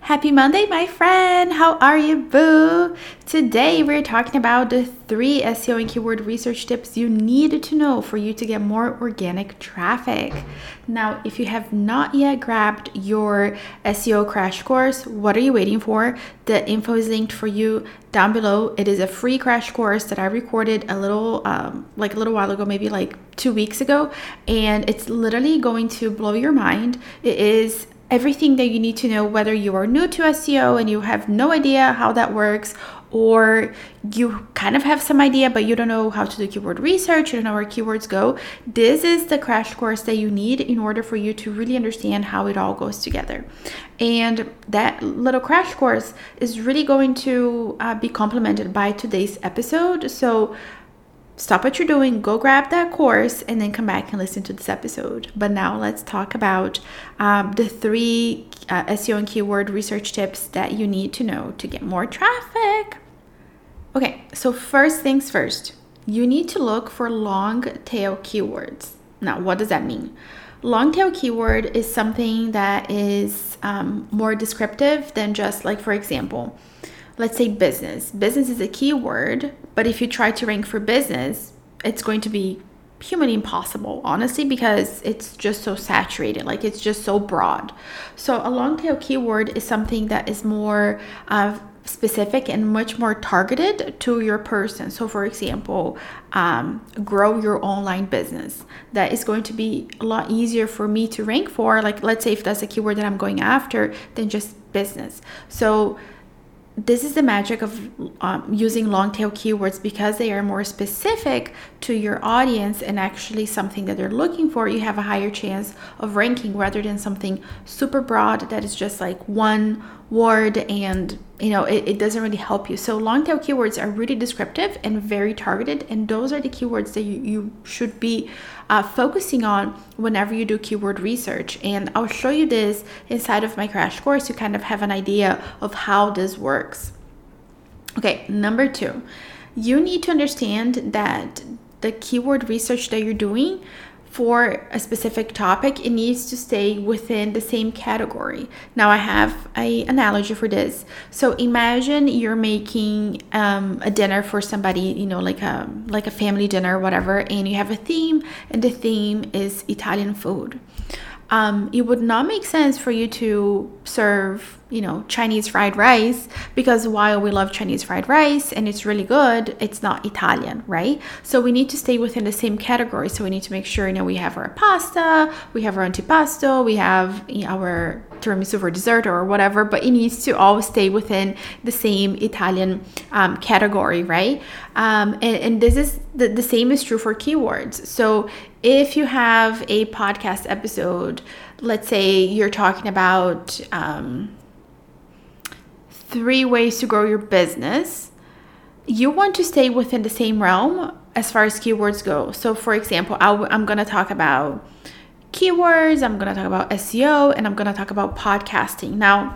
Happy Monday, my friend. How are you, boo? Today, we're talking about the three SEO and keyword research tips you need to know for you to get more organic traffic. Now, if you have not yet grabbed your SEO crash course, what are you waiting for? The info is linked for you down below. It is a free crash course that I recorded a little, um, like a little while ago, maybe like two weeks ago, and it's literally going to blow your mind. It is everything that you need to know whether you are new to SEO and you have no idea how that works or you kind of have some idea but you don't know how to do keyword research you don't know where keywords go this is the crash course that you need in order for you to really understand how it all goes together. And that little crash course is really going to uh, be complemented by today's episode. So stop what you're doing, go grab that course, and then come back and listen to this episode. But now let's talk about um, the three uh, SEO and keyword research tips that you need to know to get more traffic. Okay, so first things first, you need to look for long tail keywords. Now, what does that mean? Long tail keyword is something that is um, more descriptive than just like, for example, let's say business. Business is a keyword, but if you try to rank for business, it's going to be humanly impossible, honestly, because it's just so saturated, like it's just so broad. So, a long tail keyword is something that is more uh, specific and much more targeted to your person. So, for example, um, grow your online business. That is going to be a lot easier for me to rank for. Like, let's say if that's a keyword that I'm going after, than just business. So, this is the magic of um, using long tail keywords because they are more specific to your audience and actually something that they're looking for. You have a higher chance of ranking rather than something super broad that is just like one word and you know it, it doesn't really help you. So long tail keywords are really descriptive and very targeted and those are the keywords that you, you should be uh, focusing on whenever you do keyword research. And i'll show you this inside of my crash course to kind of have an idea of how this works. Okay number two you need to understand that the keyword research that you're doing for a specific topic, it needs to stay within the same category. Now, I have an analogy for this. So imagine you're making um, a dinner for somebody, you know, like a like a family dinner, or whatever, and you have a theme, and the theme is Italian food um, it would not make sense for you to serve, you know, Chinese fried rice because while we love Chinese fried rice and it's really good, it's not Italian, right? So we need to stay within the same category. So we need to make sure, you know, we have our pasta, we have our antipasto, we have you know, our tiramisu for dessert or whatever, but it needs to always stay within the same Italian um, category, right? Um, and, and this is the, the same is true for keywords. So if you have a podcast episode, let's say you're talking about um, three ways to grow your business, you want to stay within the same realm as far as keywords go. So, for example, i w- I'm going to talk about keywords, I'm going to talk about SEO, and I'm going to talk about podcasting. Now,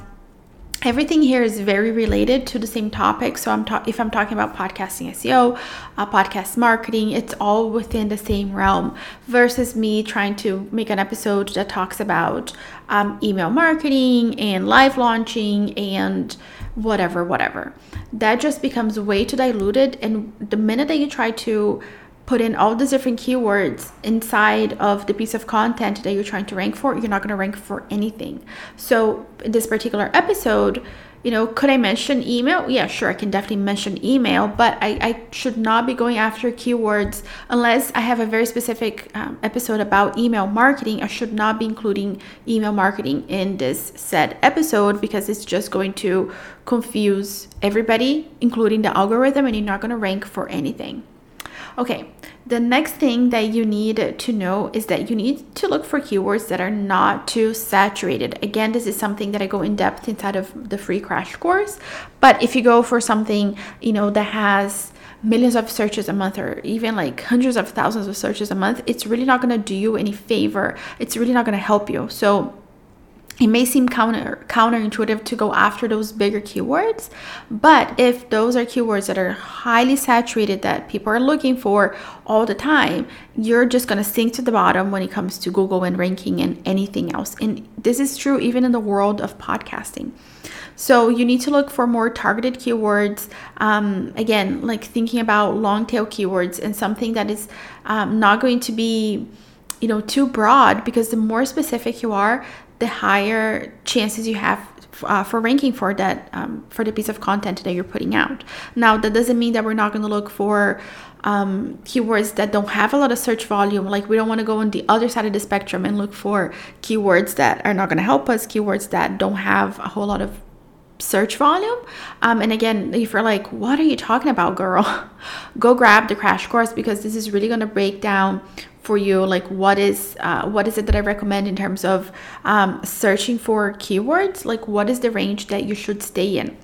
everything here is very related to the same topic. So i'm ta- if i'm talking about podcasting seo uh, podcast marketing it's all within the same realm versus me trying to make an episode that talks about um, email marketing and live launching and whatever whatever. That just becomes way too diluted. And the minute that you try to put in all these different keywords inside of the piece of content that you're trying to rank for, you're not going to rank for anything. So, in this particular episode, you know, could I mention email? Yeah, sure, I can definitely mention email, but I, I should not be going after keywords unless I have a very specific um, episode about email marketing. I should not be including email marketing in this said episode because it's just going to confuse everybody, including the algorithm, and you're not going to rank for anything. Okay, the next thing that you need to know is that you need to look for keywords that are not too saturated. Again, this is something that I go in depth inside of the free crash course. But if you go for something, you know, that has millions of searches a month or even like hundreds of thousands of searches a month, it's really not going to do you any favor. It's really not going to help you. So it may seem counter counterintuitive to go after those bigger keywords but if those are keywords that are highly saturated that people are looking for all the time you're just going to sink to the bottom when it comes to google and ranking and anything else and this is true even in the world of podcasting so you need to look for more targeted keywords. Um, again, like thinking about long tail keywords and something that is um, not going to be, you know, too broad because the more specific you are, the higher chances you have uh, for ranking for that um, for the piece of content that you're putting out. Now that doesn't mean that we're not going to look for um, keywords that don't have a lot of search volume. Like we don't want to go on the other side of the spectrum and look for keywords that are not going to help us, keywords that don't have a whole lot of search volume. Um, and again, if you're like, what are you talking about, girl? Go grab the crash course because this is really going to break down for you like what is uh, what is it that i recommend in terms of um, searching for keywords like what is the range that you should stay in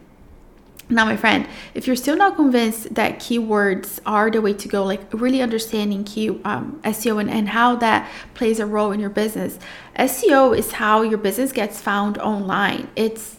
now my friend if you're still not convinced that keywords are the way to go like really understanding key um, seo and, and how that plays a role in your business seo is how your business gets found online it's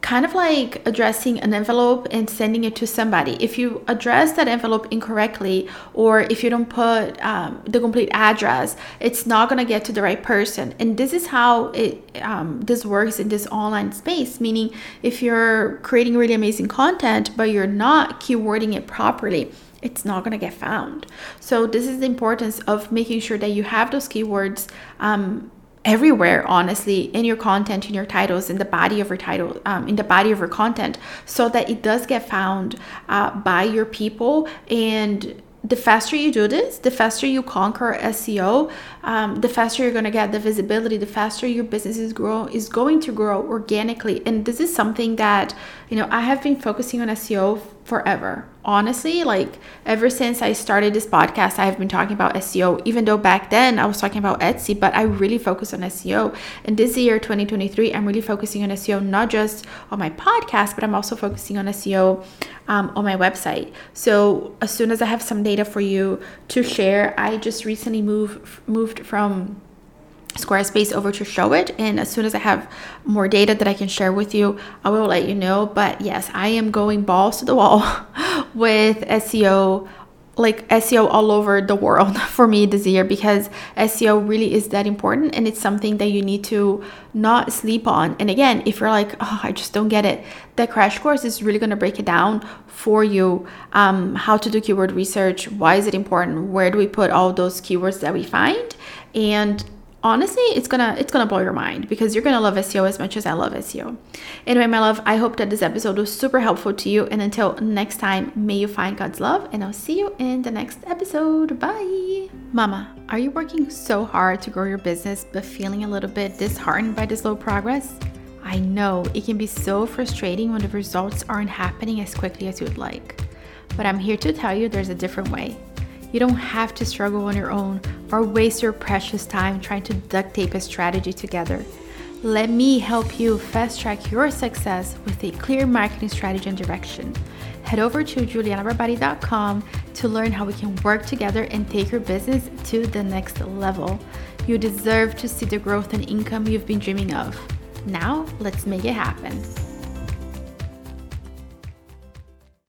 kind of like addressing an envelope and sending it to somebody. If you address that envelope incorrectly, or if you don't put um, the complete address, it's not gonna get to the right person. And this is how it um, this works in this online space. Meaning, if you're creating really amazing content, but you're not keywording it properly, it's not going to get found. So, this is the importance of making sure that you have those keywords um, everywhere honestly in your content in your titles in the body of your title um, in the body of your content so that it does get found uh, by your people and the faster you do this, the faster you conquer SEO, um, the faster you're going to get the visibility, the faster your business is grow is going to grow organically. And this is something that you know I have been focusing on SEO forever. Honestly, like ever since I started this podcast, I have been talking about SEO, even though back then I was talking about Etsy, but I really focus on SEO. And this year, 2023, I'm really focusing on SEO, not just on my podcast, but I'm also focusing on SEO um, on my website. So as soon as I have some data for you to share, I just recently moved moved from Squarespace over to Showit. And as soon as I have more data that I can share with you, I will let you know. But yes, I am going balls to the wall with SEO like SEO all over the world for me this year because SEO really is that important and it's something that you need to not sleep on. And again, if you're like, oh, I just don't get it, the crash course is really going to break it down for you um, how to do keyword research, why is it important, where do we put all those keywords that we find, and honestly it's gonna it's gonna blow your mind because you're gonna love seo as much as i love seo anyway my love i hope that this episode was super helpful to you and until next time may you find god's love and i'll see you in the next episode. Bye. Mama are you working so hard to grow your business but feeling a little bit disheartened by the slow progress? I know it can be so frustrating when the results aren't happening as quickly as you'd like but i'm here to tell you there's a different way you don't have to struggle on your own or waste your precious time trying to duct tape a strategy together. Let me help you fast track your success with a clear marketing strategy and direction. Head over to julianabarbati.com to learn how we can work together and take your business to the next level. You deserve to see the growth and income you've been dreaming of. Now, let's make it happen.